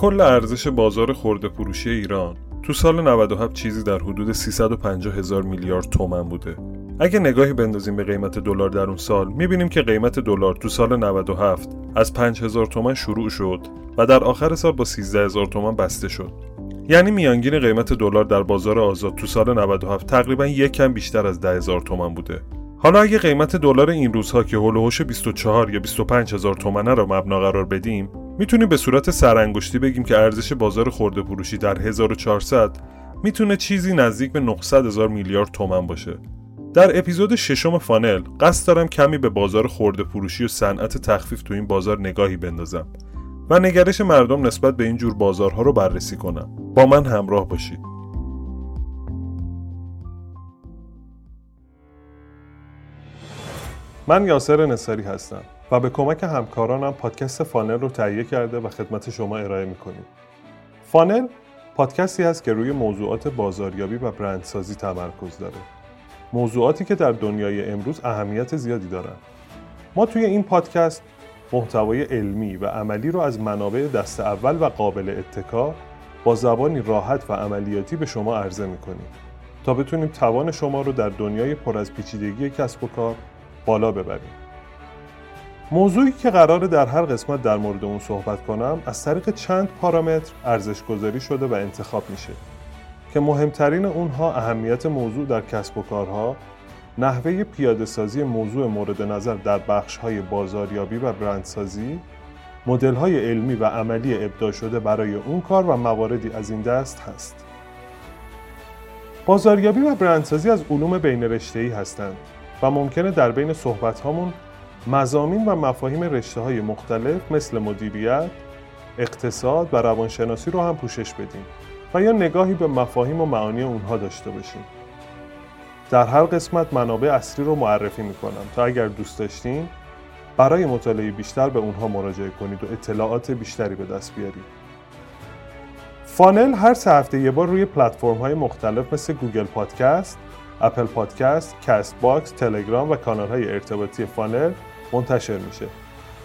کل ارزش بازار خورده فروشی ایران تو سال 97 چیزی در حدود 350 هزار میلیارد تومن بوده. اگه نگاهی بندازیم به قیمت دلار در اون سال می‌بینیم که قیمت دلار تو سال 97 از 5000 تومن شروع شد و در آخر سال با 13000 تومن بسته شد. یعنی میانگین قیمت دلار در بازار آزاد تو سال 97 تقریبا یک کم بیشتر از 10000 تومن بوده. حالا اگه قیمت دلار این روزها که هولوش 24 یا 25 هزار تومنه رو مبنا قرار بدیم می‌تونیم به صورت سرانگشتی بگیم که ارزش بازار خورده فروشی در 1400 می‌تونه چیزی نزدیک به 900 هزار میلیارد تومن باشه. در اپیزود ششم فانل قصد دارم کمی به بازار خورده فروشی و صنعت تخفیف تو این بازار نگاهی بندازم و نگرش مردم نسبت به این جور بازارها رو بررسی کنم. با من همراه باشید. من یاسر نصاری هستم. و به کمک همکارانم پادکست فانل رو تهیه کرده و خدمت شما ارائه می‌کنیم. فانل پادکستی هست که روی موضوعات بازاریابی و برندسازی تمرکز داره. موضوعاتی که در دنیای امروز اهمیت زیادی دارن. ما توی این پادکست محتوای علمی و عملی رو از منابع دست اول و قابل اتکا با زبانی راحت و عملیاتی به شما عرضه می‌کنیم تا بتونیم توان شما رو در دنیای پر از پیچیدگی کسب و کار بالا ببریم موضوعی که قراره در هر قسمت در مورد اون صحبت کنم از طریق چند پارامتر ارزش گذاری شده و انتخاب میشه که مهمترین اونها اهمیت موضوع در کسب و کارها نحوه پیاده سازی موضوع مورد نظر در بخش های بازاریابی و برندسازی مدل های علمی و عملی ابداع شده برای اون کار و مواردی از این دست هست. بازاریابی و برندسازی از علوم بین رشته‌ای هستند و ممکنه در بین صحبت هامون مزامین و مفاهیم رشته های مختلف مثل مدیریت، اقتصاد و روانشناسی رو هم پوشش بدیم و یا نگاهی به مفاهیم و معانی اونها داشته باشیم. در هر قسمت منابع اصلی رو معرفی می‌کنم تا اگر دوست داشتین برای مطالعه بیشتر به اونها مراجعه کنید و اطلاعات بیشتری به دست بیارید. فانل هر سه هفته یه بار روی پلتفرم های مختلف مثل گوگل پادکست، اپل پادکست، کست باکس، تلگرام و کانال های ارتباطی فانل منتشر میشه.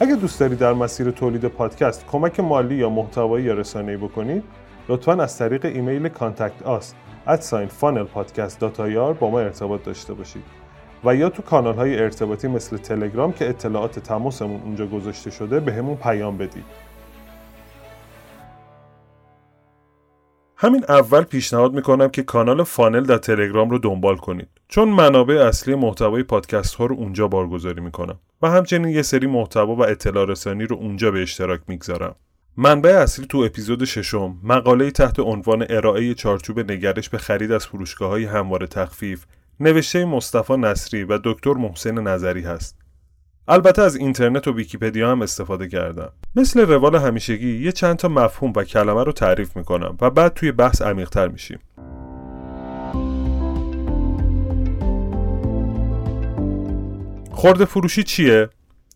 اگه دوست دارید در مسیر تولید پادکست کمک مالی یا محتوایی یا رسانه‌ای بکنید، لطفا از طریق ایمیل contact us at sign فانل پادکست با ما ارتباط داشته باشید و یا تو کانال های ارتباطی مثل تلگرام که اطلاعات تماسمون اونجا گذاشته شده بهمون پیام بدید. همین اول پیشنهاد می‌کنم که کانال فانل در تلگرام رو دنبال کنید چون منابع اصلی محتوای پادکست ها رو اونجا بارگذاری می‌کنم و همچنین یه سری محتوا و اطلاع رسانی رو اونجا به اشتراک می‌گذارم. منبع اصلی تو اپیزود ششم مقاله تحت عنوان ارائه چارچوب نگرش به خرید از فروشگاه های هموار تخفیف نوشته مصطفی نصری و دکتر محسن نظری هست. البته از اینترنت و ویکیپدیا هم استفاده کردم. مثل روال همیشگی یه چند تا مفهوم و کلمه رو تعریف می‌کنم و بعد توی بحث عمیقتر میشیم. خرده فروشی چیه؟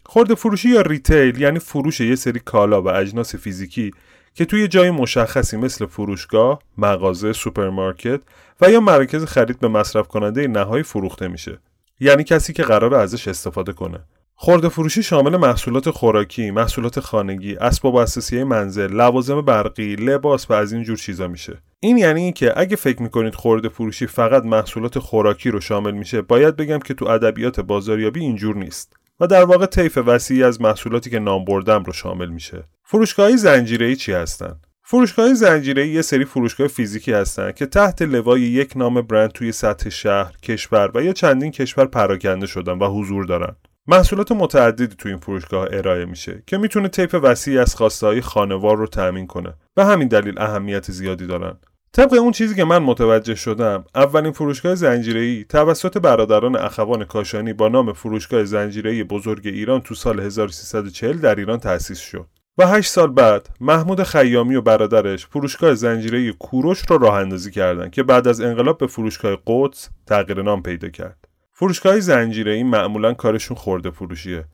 خرده فروشی یا retail یعنی فروش یه سری کالا و اجناس فیزیکی که توی جای مشخصی مثل فروشگاه، مغازه، سوپرمارکت و یا مراکز خرید به مصرف کننده نهایی فروخته میشه. یعنی کسی که قراره ازش استفاده کنه. خرده فروشی شامل محصولات خوراکی، محصولات خانگی، اسباب اثاثیه منزل، لوازم برقی، لباس و از این جور چیزا میشه. این یعنی اینکه اگه فکر می‌کنید خرده فروشی فقط محصولات خوراکی رو شامل میشه، باید بگم که تو ادبیات بازاریابی اینجور نیست. و در واقع طیف وسیعی از محصولاتی که نام بردم رو شامل میشه. فروشگاه‌های زنجیره‌ای چی هستن؟ فروشگاه زنجیره‌ای یه سری فروشگاه فیزیکی هستن که تحت لوای یک نام برند توی سطح شهر، کشور و یا چندین کشور پراکنده شدن و حضور دارن. محصولات متعددی تو این فروشگاه ارائه میشه که می‌تونه طیف وسیعی از خواسته های خانوار رو تأمین کنه و همین دلیل اهمیت زیادی دارن. طبق اون چیزی که من متوجه شدم اولین فروشگاه زنجیره‌ای توسط برادران اخوان کاشانی با نام فروشگاه زنجیره‌ای بزرگ ایران تو سال 1340 در ایران تأسیس شد. و هشت سال بعد محمود خیامی و برادرش فروشگاه زنجیره‌ای کوروش رو راه اندازی کردند که بعد از انقلاب به فروشگاه قدس تغییر نام پیدا کرد. فروشگاه زنجیره‌ای معمولا کارشون خورده فروشیه.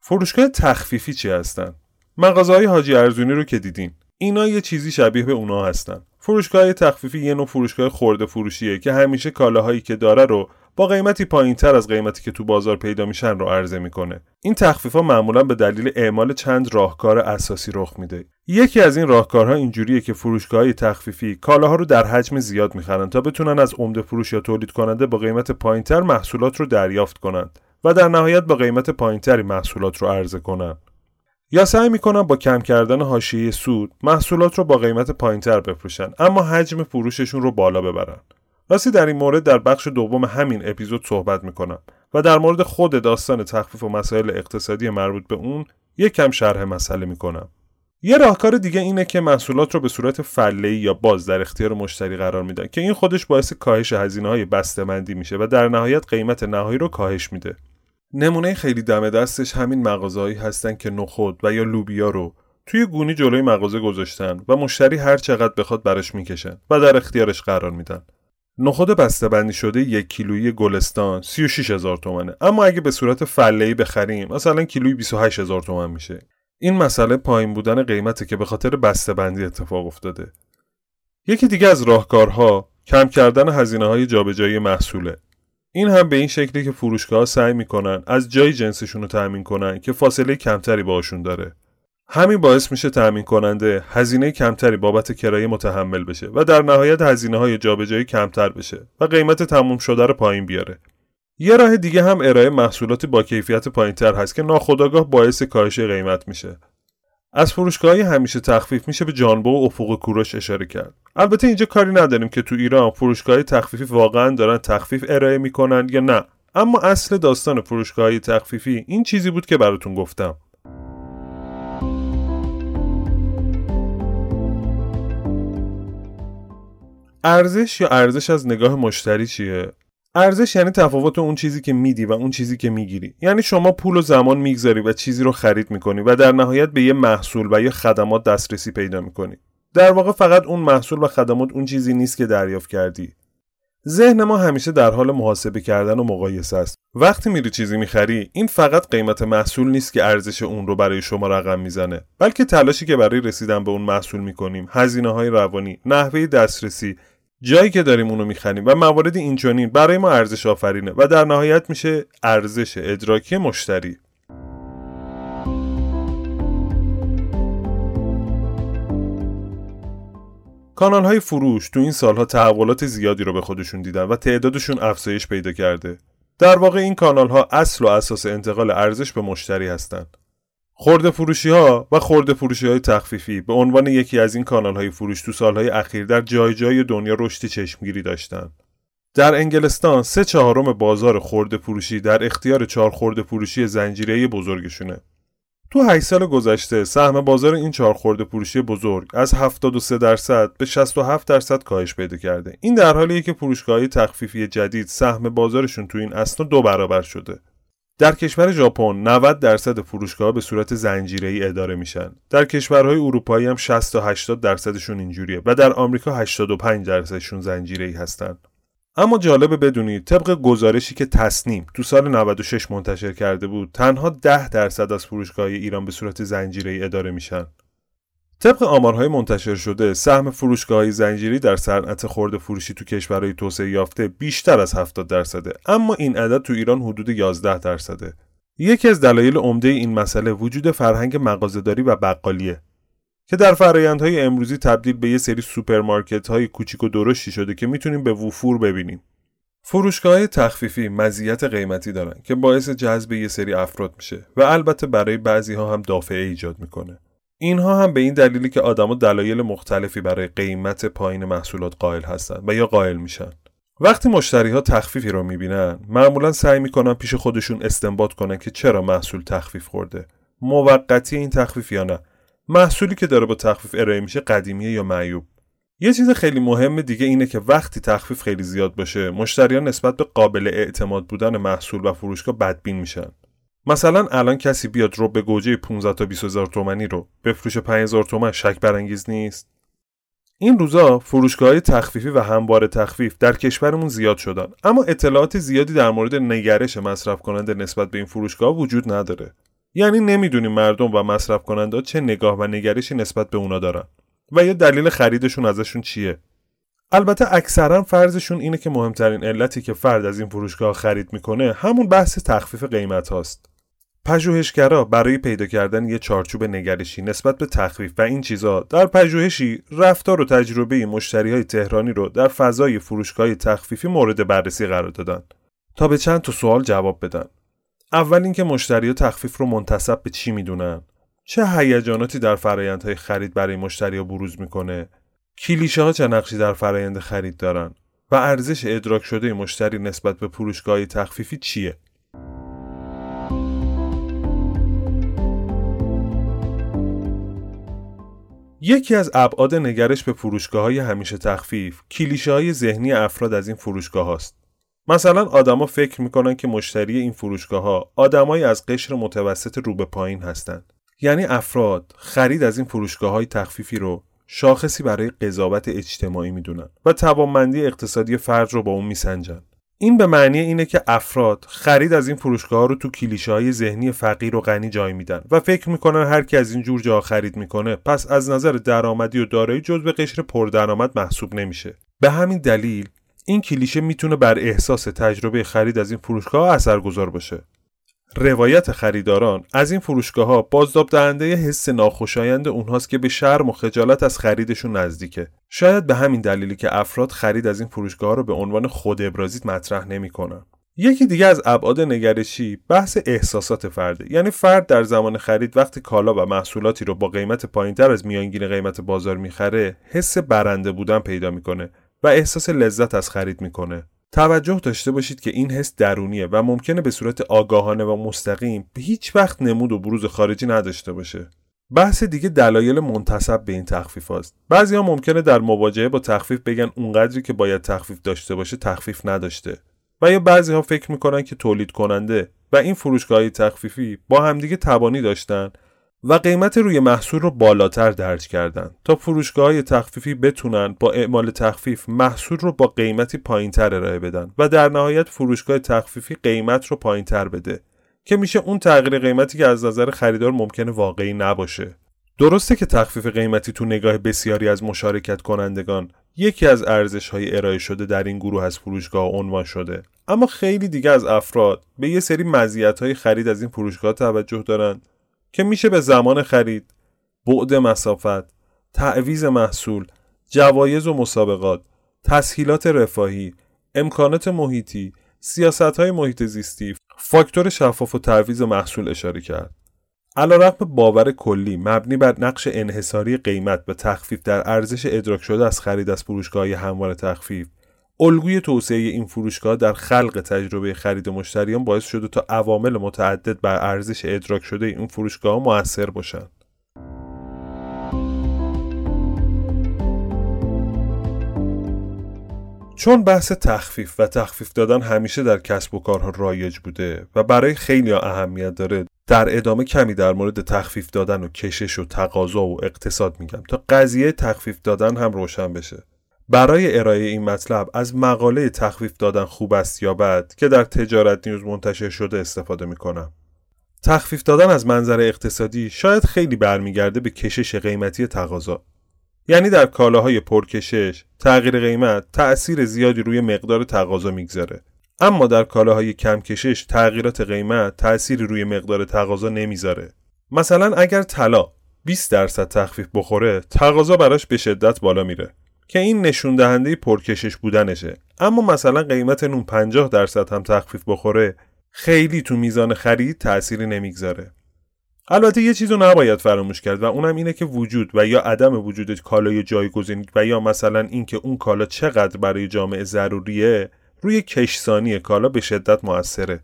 فروشگاه تخفیفی چی هستن؟ مغازه های حاجی ارزونی رو که دیدین. اینا یه چیزی شبیه به اونا هستن. فروشگاه تخفیفی یه نوع فروشگاه خورده فروشیه که همیشه کالاهایی که داره رو با قیمتی پایینتر از قیمتی که تو بازار پیدا میشن رو عرضه می‌کنه. این تخفیف ها معمولا به دلیل اعمال چند راهکار اساسی رخ میده. یکی از این راهکارها اینجوریه که فروشگاه‌های تخفیفی کالاها رو در حجم زیاد می‌خرن تا بتونن از عمده فروش یا تولید کننده با قیمت پایینتر محصولات رو دریافت کنند و در نهایت با قیمت پایینتری محصولات رو عرضه کنند یا سعی می‌کنن با کم کردن حاشیه سود محصولات رو با قیمت پایینتر بفروشن اما حجم فروششون رو بالا ببرن. راستی در این مورد در بخش دوم همین اپیزود صحبت می‌کنم و در مورد خود داستان تخفیف و مسائل اقتصادی مربوط به اون یک کم شرح مسئله می‌کنم. یه راهکار دیگه اینه که محصولات رو به صورت فله یا باز در اختیار مشتری قرار میدن که این خودش باعث کاهش هزینه های بسته‌بندی میشه و در نهایت قیمت نهایی رو کاهش میده. نمونه خیلی دم دستش همین مغازهایی هستن که نخود و یا لوبیا رو توی گونی جلوی مغازه گذاشتن و مشتری هر چقدر بخواد برش می‌کشن و در اختیارش قرار میدن. نخود بسته‌بندی شده یک کیلویی گلستان 36 هزار تومنه. اما اگه به صورت فله‌ای بخریم مثلا کیلویی 28 هزار تومن میشه. این مسئله پایین بودن قیمته که به خاطر بسته‌بندی اتفاق افتاده. یکی دیگه از راهکارها کم کردن هزینه های جابجایی محصوله. این هم به این شکلی که فروشگاه سعی می‌کنن از جای جنسشون رو تأمین کنن که فاصله کمتری باشون داره. همین باعث میشه تأمین کننده هزینه کمتری بابت کرایه متحمل بشه و در نهایت هزینه های جابجایی کمتر بشه و قیمت تموم شده رو پایین بیاره. یه راه دیگه هم ارائه محصولات با کیفیت پایینتر هست که ناخودآگاه باعث کاهش قیمت میشه. از فروشگاهی همیشه تخفیف میشه به جانبو و افق کوروش اشاره کرد. البته اینجا کاری نداریم که تو ایران فروشگاهی تخفیفی واقعا دارن تخفیف ارائه می‌کنن یا نه. اما اصل داستان فروشگاهی تخفیفی این چیزی بود که براتون گفتم. ارزش یا ارزش از نگاه مشتری چیه؟ ارزش یعنی تفاوت اون چیزی که میدی و اون چیزی که می‌گیری. یعنی شما پول و زمان می‌گذاری و چیزی رو خرید می‌کنی و در نهایت به یه محصول و یه خدمات دسترسی پیدا می‌کنی. در واقع فقط اون محصول و خدمات اون چیزی نیست که دریافت کردی. ذهن ما همیشه در حال محاسبه کردن و مقایسه است. وقتی میری چیزی می‌خری این فقط قیمت محصول نیست که ارزش اون رو برای شما رقم می‌زنه بلکه تلاشی که برای رسیدن به اون محصول می‌کنیم هزینه های روانی نحوه دسترسی جایی که داریم اونو می‌خریم و موارد اینچنین برای ما ارزش آفرینه و در نهایت میشه ارزش ادراکی مشتری کانال های فروش تو این سالها تحولات زیادی رو به خودشون دیدن و تعدادشون افزایش پیدا کرده. در واقع این کانال ها اصل و اساس انتقال ارزش به مشتری هستند. خورده فروشی ها و خورده فروشی های تخفیفی به عنوان یکی از این کانال های فروش تو سالهای اخیر در جای جای دنیا رشدی چشمگیری داشتند. در انگلستان سه چهارم بازار خورده فروشی در اختیار چهار خورده فروشی زنجیره بزرگشونه. تو 8 سال گذشته سهم بازار این چهار خورده فروشی بزرگ از 73 درصد به 67 درصد کاهش پیدا کرده. این در حالیه که فروشگاه‌های تخفیفی جدید سهم بازارشون تو این اسنا دو برابر شده. در کشور ژاپن 90 درصد فروشگاه به صورت زنجیره‌ای اداره میشن. در کشورهای اروپایی هم 60 تا 80 درصدشون اینجوریه و در آمریکا 85 درصدشون زنجیره‌ای هستن. اما جالبه بدونید طبق گزارشی که تصنیم تو سال 96 منتشر کرده بود تنها 10 درصد از فروشگاه ایران به صورت زنجیره‌ای اداره میشن. طبق آمارهای منتشر شده سهم فروشگاه زنجیری در صنعت خورده فروشی تو کشورهای توسعه یافته بیشتر از 70 درصده اما این عدد تو ایران حدود 11 درصده. یکی از دلایل عمده این مسئله وجود فرهنگ مغازهداری و بقالیه که در فرایندهای امروزی تبدیل به یه سری سوپرمارکت های کوچیک و درشتی شده که می‌تونیم به وفور ببینیم. فروشگاه تخفیفی مزیت قیمتی دارن که باعث جذب یه سری افراد میشه و البته برای بعضی ها هم دافعه ایجاد می‌کنه. اینها هم به این دلیلی که آدما دلایل مختلفی برای قیمت پایین محصولات قائل هستند و یا قائل میشن. وقتی مشتری ها تخفیفی رو می‌بینن معمولا سعی می‌کنن پیش خودشون استنباط کنن که چرا محصول تخفیف خورده. موقتی این تخفیف یا نه؟ محصولی که داره با تخفیف ارائه میشه قدیمیه یا معیوب؟ یه چیز خیلی مهم دیگه اینه که وقتی تخفیف خیلی زیاد باشه مشتریان نسبت به قابل اعتماد بودن محصول و فروشگاه بدبین میشن. مثلا الان کسی بیاد رو به گوجه 15 تا 20 هزار تومنی رو بفروشه 5 هزار تومن شک برانگیز نیست. این روزا فروشگاه تخفیفی و هموار تخفیف در کشورمون زیاد شدن. اما اطلاعات زیادی در مورد نگرش مصرف کننده نسبت به این فروشگاه وجود نداره. یعنی نمی‌دونیم مردم و مصرف کننده چه نگاه و نگرشی نسبت به اونا دارن و یا دلیل خریدشون ازشون چیه. البته اکثرا فرضشون اینه که مهمترین علتی که فرد از این فروشگاه خرید می‌کنه همون بحث تخفیف قیمت هاست. پژوهشگرا برای پیدا کردن یه چارچوب نگرشی نسبت به تخفیف و این چیزا در پژوهشی رفتار و تجربه مشتری های تهرانی رو در فضای فروشگاه تخفیفی مورد بررسی قرار دادن تا به چند تا سوال جواب بدن. اول اینکه مشتری تخفیف رو منتصب به چی می‌دونن؟ چه هیجاناتی در فرایندهای خرید برای مشتری بروز می‌کنه؟ کلیشه ها چه نقشی در فرایند خرید دارن؟ و ارزش ادراک شده مشتری نسبت به فروشگاه تخفیفی چیه؟ یکی از ابعاد نگرش به فروشگاه های همیشه تخفیف کلیشه های ذهنی افراد از این فروشگاه هاست. مثلا آدما فکر می‌کنن که مشتری این فروشگاه ها آدمایی از قشر متوسط رو به پایین هستند. یعنی افراد خرید از این فروشگاه های تخفیفی رو شاخصی برای قضاوت اجتماعی می‌دونن و توانمندی اقتصادی فرد رو با اون میسنجن. این به معنی اینه که افراد خرید از این فروشگاه رو تو کلیشه های ذهنی فقیر و غنی جای میدن و فکر می‌کنن هر کی از این جور جا خرید می‌کنه پس از نظر درآمدی و دارایی جزو قشر پردرآمد محسوب نمیشه. به همین دلیل این کلیشه می‌تونه بر احساس تجربه خرید از این فروشگاه اثرگذار باشه. روایت خریداران از این فروشگاه ها بازداب دهنده حس ناخوشایند اونهاست که به شرم و خجالت از خریدشون نزدیکه. شاید به همین دلیلی که افراد خرید از این فروشگاه ها رو به عنوان خود ابرازی مطرح نمی‌کنن. یکی دیگه از ابعاد نگرشی بحث احساسات فرده. یعنی فرد در زمان خرید وقتی کالا و محصولاتی رو با قیمت پایینتر از میانگین قیمت بازار می‌خره حس برنده بودن پیدا می‌کنه و احساس لذت از خرید می‌کنه. توجه داشته باشید که این حس درونیه و ممکنه به صورت آگاهانه و مستقیم به هیچ وقت نمود و بروز خارجی نداشته باشه. بحث دیگه دلایل منتصب به این تخفیف هاست. بعضی ها ممکنه در مواجهه با تخفیف بگن اونقدری که باید تخفیف داشته باشه تخفیف نداشته. و یا بعضی ها فکر می‌کنن که تولید کننده و این فروشگاه تخفیفی با همدیگه تبانی داشتن و قیمت روی محصول رو بالاتر درج کردن. تا فروشگاه های تخفیفی بتونن با اعمال تخفیف محصول رو با قیمتی پایینتر ارائه بدن و در نهایت فروشگاه تخفیفی قیمت رو پایینتر بده. که میشه اون تغییر قیمتی که از نظر خریدار ممکنه واقعی نباشه. درسته که تخفیف قیمتی تو نگاه بسیاری از مشارکت کنندگان یکی از ارزش های ارائه شده در این گروه از فروشگاه عنوان شده. اما خیلی دیگه از افراد به یه سری مزیت های خرید از این فروشگاه توجه دارند که میشه به زمان خرید، بعد مسافت، تعویز محصول، جوایز و مسابقات، تسهیلات رفاهی، امکانات محیطی، سیاست های محیط زیستی، فاکتور شفاف و تعویز محصول اشاره کرد. علیرغم باور کلی مبنی بر نقش انحصاری قیمت به تخفیف در ارزش ادراک شده از خرید از فروشگاه هموار تخفیف الگوی توسعه این فروشگاه در خلق تجربه خرید مشتریان باعث شده تا عوامل متعدد بر ارزش ادراک شده این فروشگاه موثر باشند. چون بحث تخفیف و تخفیف دادن همیشه در کسب و کارها رایج بوده و برای خیلی اهمیت داره در ادامه کمی در مورد تخفیف دادن و کشش و تقاضا و اقتصاد میگم تا قضیه تخفیف دادن هم روشن بشه برای ارائه این مطلب از مقاله تخفیف دادن خوب است یا بد که در تجارت نیوز منتشر شده استفاده می کنم. تخفیف دادن از منظر اقتصادی شاید خیلی برمیگرده به کشش قیمتی تقاضا. یعنی در کالاهای پرکشش تغییر قیمت تأثیر زیادی روی مقدار تقاضا می‌گذاره. اما در کالاهای کم کشش تغییرات قیمت تأثیری روی مقدار تقاضا نمی‌ذاره. مثلا اگر طلا 20 درصد تخفیف بخوره تقاضا براش به شدت بالا میره که این نشون دهنده پرکشش بودنشه. اما مثلا قیمت نون 50 درصد هم تخفیف بخوره خیلی تو میزان خرید تأثیری نمی‌گذاره. البته یه چیزو نباید فراموش کرد و اونم اینه که وجود و یا عدم وجود کالای جایگزین و یا مثلا اینکه اون کالا چقدر برای جامعه ضروریه روی کشسانی کالا به شدت موثره.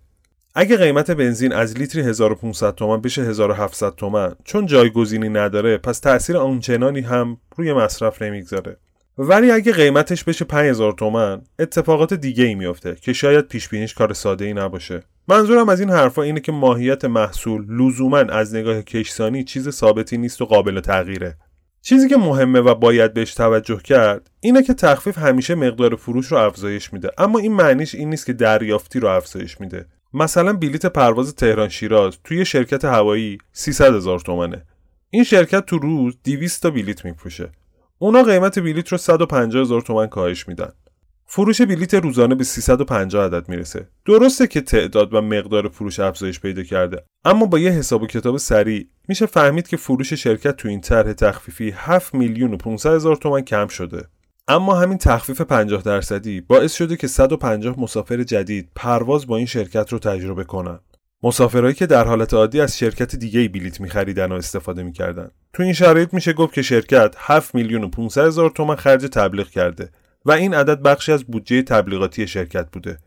اگه قیمت بنزین از لیتری 1500 تومان بشه 1700 تومان چون جایگزینی نداره پس تاثیر آنچنانی هم روی مصرف نمی‌گذاره. ولی اگه قیمتش بشه 5000 تومن اتفاقات دیگه ای میفته که شاید پیش بینیش کار ساده ای نباشه. منظورم از این حرفا اینه که ماهیت محصول لزوما از نگاه کشسانی چیز ثابتی نیست و قابل تغییره. چیزی که مهمه و باید بهش توجه کرد اینه که تخفیف همیشه مقدار فروش رو افزایش میده اما این معنیش این نیست که دریافتی رو افزایش میده. مثلا بلیت پرواز تهران شیراز توی شرکت هوایی 300 هزار تومنه. این شرکت تو روز 200 تا بلیت میفروشه. اونا قیمت بلیت رو 150 هزار تومن کاهش میدن. فروش بلیت روزانه به 350 عدد می‌رسه. درسته که تعداد و مقدار فروش افزایش پیدا کرده اما با یه حساب و کتاب سریع میشه فهمید که فروش شرکت تو این طرح تخفیفی 7 میلیون و 500 هزار تومن کم شده. اما همین تخفیف 50 درصدی باعث شده که 150 مسافر جدید پرواز با این شرکت رو تجربه کنن. مسافرهایی که در حالت عادی از شرکت دیگه ای بلیت میخریدن و استفاده می‌کردن. تو این شرایط میشه گفت که شرکت 7 میلیون و 500 هزار تومن خرج تبلیغ کرده و این عدد بخشی از بودجه تبلیغاتی شرکت بوده.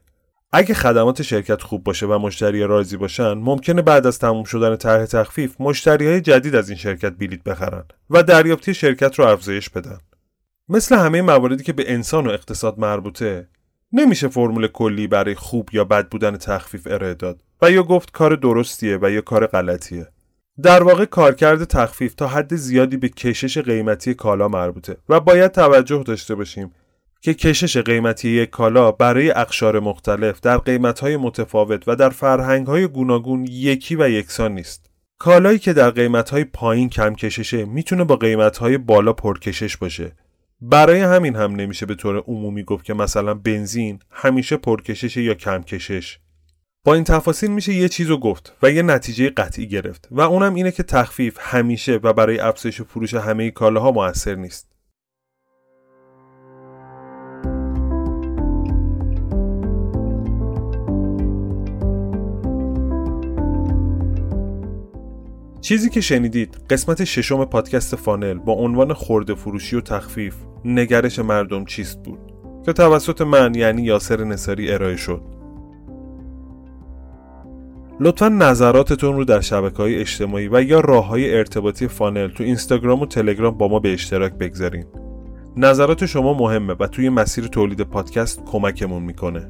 اگه خدمات شرکت خوب باشه و مشتری راضی باشن ممکنه بعد از تموم شدن طرح تخفیف مشتری های جدید از این شرکت بلیت بخرن و دریافتی شرکت رو افزایش بدن. مثل همه مواردی که به انسان و اقتصاد مربوطه نمیشه فرمول کلی برای خوب یا بد بودن تخفیف ارائه داد و یا گفت کار درستیه و یا کار غلطیه در واقع کارکرد تخفیف تا حد زیادی به کشش قیمتی کالا مربوطه و باید توجه داشته باشیم که کشش قیمتی یک کالا برای اقشار مختلف در قیمتهای متفاوت و در فرهنگهای گوناگون یکی و یکسان نیست. کالایی که در قیمتهای پایین کم کششه می‌تونه با قیمتهای بالا پرکشش باشه. برای همین هم نمیشه به طور عمومی گفت که مثلا بنزین همیشه پرکشش یا کم کشش. با این تفاصیل میشه یه چیز رو گفت و یه نتیجه قطعی گرفت و اونم اینه که تخفیف همیشه و برای افزایش فروش همه کالاها موثر نیست. چیزی که شنیدید قسمت ششم پادکست فانل با عنوان خورده فروشی و تخفیف نگرش مردم چیست بود؟ که توسط من یعنی یاسر نصاری ارائه شد. لطفا نظراتتون رو در شبکه های اجتماعی و یا راه های ارتباطی فانل تو اینستاگرام و تلگرام با ما به اشتراک بگذارین. نظرات شما مهمه و توی مسیر تولید پادکست کمکمون می‌کنه.